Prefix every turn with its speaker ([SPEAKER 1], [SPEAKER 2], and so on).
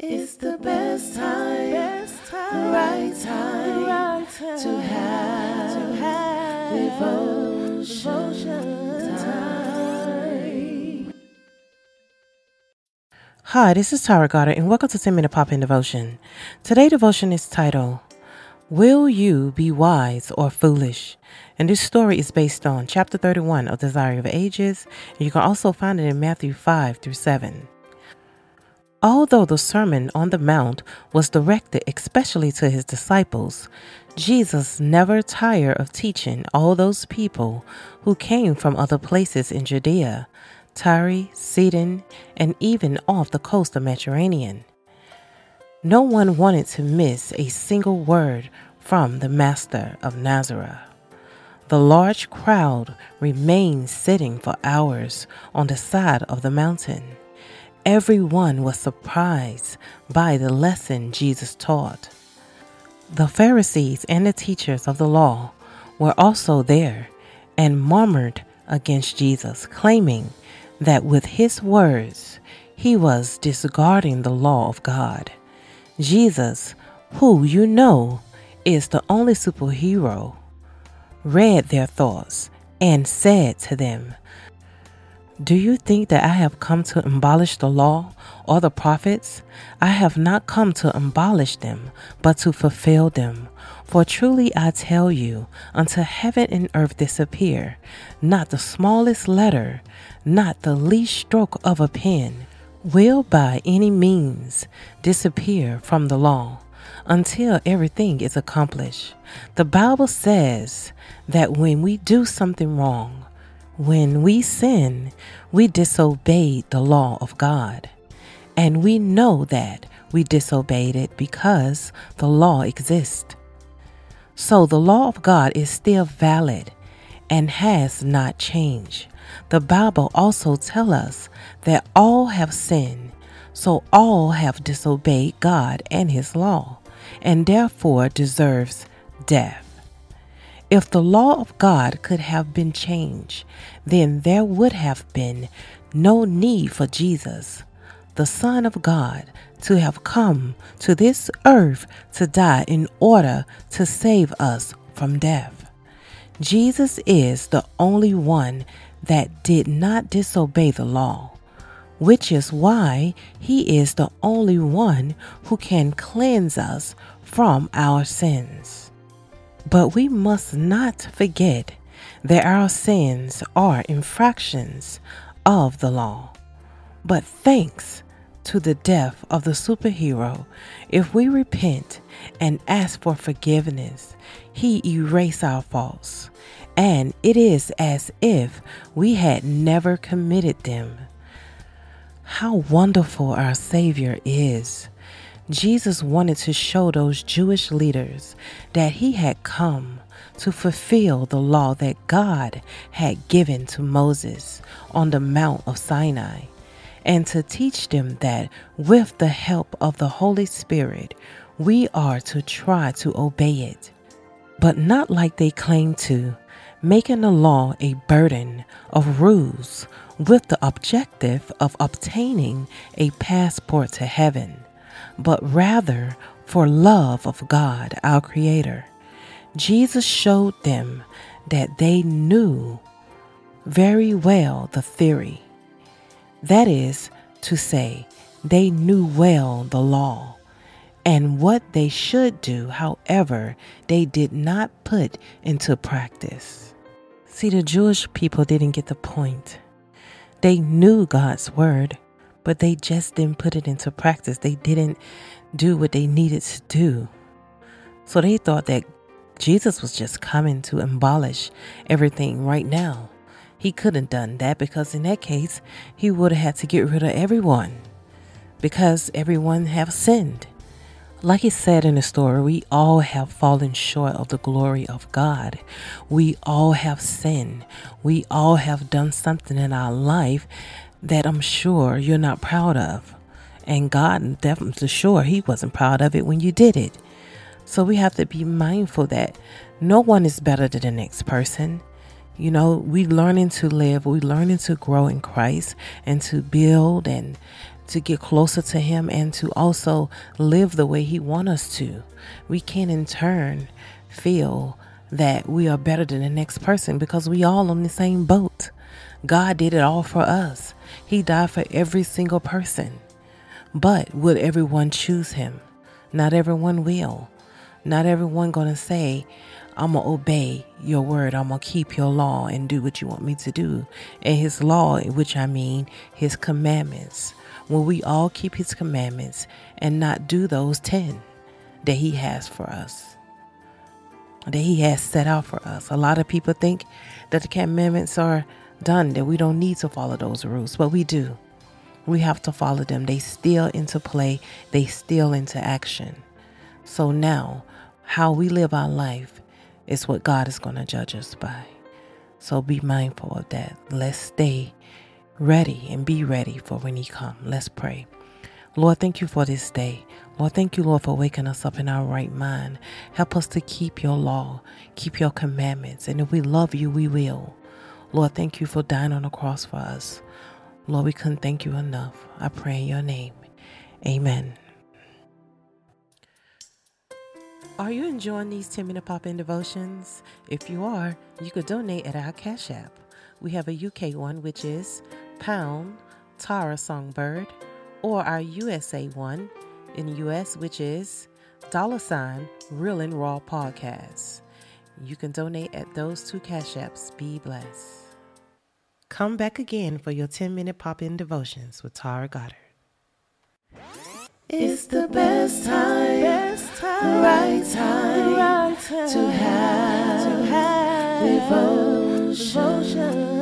[SPEAKER 1] It's the best time, best time, right time, right time to have, to have devotion, devotion time.
[SPEAKER 2] Hi, this is Tara Goddard, and welcome to 10 Minute Pop In Devotion. Today, devotion is titled, Will You Be Wise or Foolish? And this story is based on chapter 31 of Desire of Ages, and you can also find it in Matthew 5 through 7. Although the Sermon on the Mount was directed especially to his disciples, Jesus never tired of teaching all those people who came from other places in Judea, Tyre, Sidon, and even off the coast of Mediterranean. No one wanted to miss a single word from the Master of Nazareth. The large crowd remained sitting for hours on the side of the mountain. Everyone was surprised by the lesson Jesus taught. The Pharisees and the teachers of the law were also there and murmured against Jesus, claiming that with his words he was disregarding the law of God. Jesus, who you know is the only superhero, read their thoughts and said to them, do you think that I have come to abolish the law or the prophets? I have not come to abolish them, but to fulfill them. For truly I tell you, until heaven and earth disappear, not the smallest letter, not the least stroke of a pen, will by any means disappear from the law until everything is accomplished. The Bible says that when we do something wrong, when we sin, we disobeyed the law of God. And we know that we disobeyed it because the law exists. So the law of God is still valid and has not changed. The Bible also tells us that all have sinned, so all have disobeyed God and his law, and therefore deserves death. If the law of God could have been changed, then there would have been no need for Jesus, the Son of God, to have come to this earth to die in order to save us from death. Jesus is the only one that did not disobey the law, which is why he is the only one who can cleanse us from our sins. But we must not forget that our sins are infractions of the law. But thanks to the death of the superhero, if we repent and ask for forgiveness, he erases our faults, and it is as if we had never committed them. How wonderful our Savior is! Jesus wanted to show those Jewish leaders that he had come to fulfill the law that God had given to Moses on the Mount of Sinai, and to teach them that with the help of the Holy Spirit, we are to try to obey it, but not like they claim to, making the law a burden of rules with the objective of obtaining a passport to heaven but rather for love of God, our Creator. Jesus showed them that they knew very well the theory. That is to say, they knew well the law and what they should do, however, they did not put into practice. See, the Jewish people didn't get the point. They knew God's word, but they just didn't put it into practice. They didn't do what they needed to do. So they thought that Jesus was just coming to abolish everything right now. He couldn't done that because in that case, he would have had to get rid of everyone because everyone have sinned. Like he said in the story, we all have fallen short of the glory of God. We all have sinned. We all have done something in our life that I'm sure you're not proud of. And God definitely sure He wasn't proud of it when you did it. So we have to be mindful that no one is better than the next person. You know, we learning to live, we learning to grow in Christ and to build and to get closer to Him and to also live the way He wants us to. We can, in turn, feel that we are better than the next person because we all on the same boat. God did it all for us. He died for every single person. But would everyone choose him? Not everyone will. Not everyone going to say, I'm going to obey your word. I'm going to keep your law and do what you want me to do. And his law, which I mean his commandments. Will we all keep his commandments and not do those 10 that he has for us? That he has set out for us. A lot of people think that the commandments are done, that we don't need to follow those rules, but we do. We have to follow them. They steal into play, they steal into action. So now, how we live our life is what God is going to judge us by. So be mindful of that. Let's stay ready and be ready for when He comes. Let's pray. Lord, thank you for this day. Lord, thank you, Lord, for waking us up in our right mind. Help us to keep your law, keep your commandments. And if we love you, we will. Lord, thank you for dying on the cross for us. Lord, we couldn't thank you enough. I pray in your name. Amen. Are you enjoying these 10 minute pop in devotions? If you are, you could donate at our Cash App. We have a UK one, which is pound Tara Songbird, or our USA one in the US, which is dollar sign Real and Raw Podcast. You can donate at those two Cash Apps. Be blessed. Come back again for your 10 minute pop in devotions with Tara Goddard.
[SPEAKER 1] It's the best time, best time, right time, right time to have, to have devotion, devotion.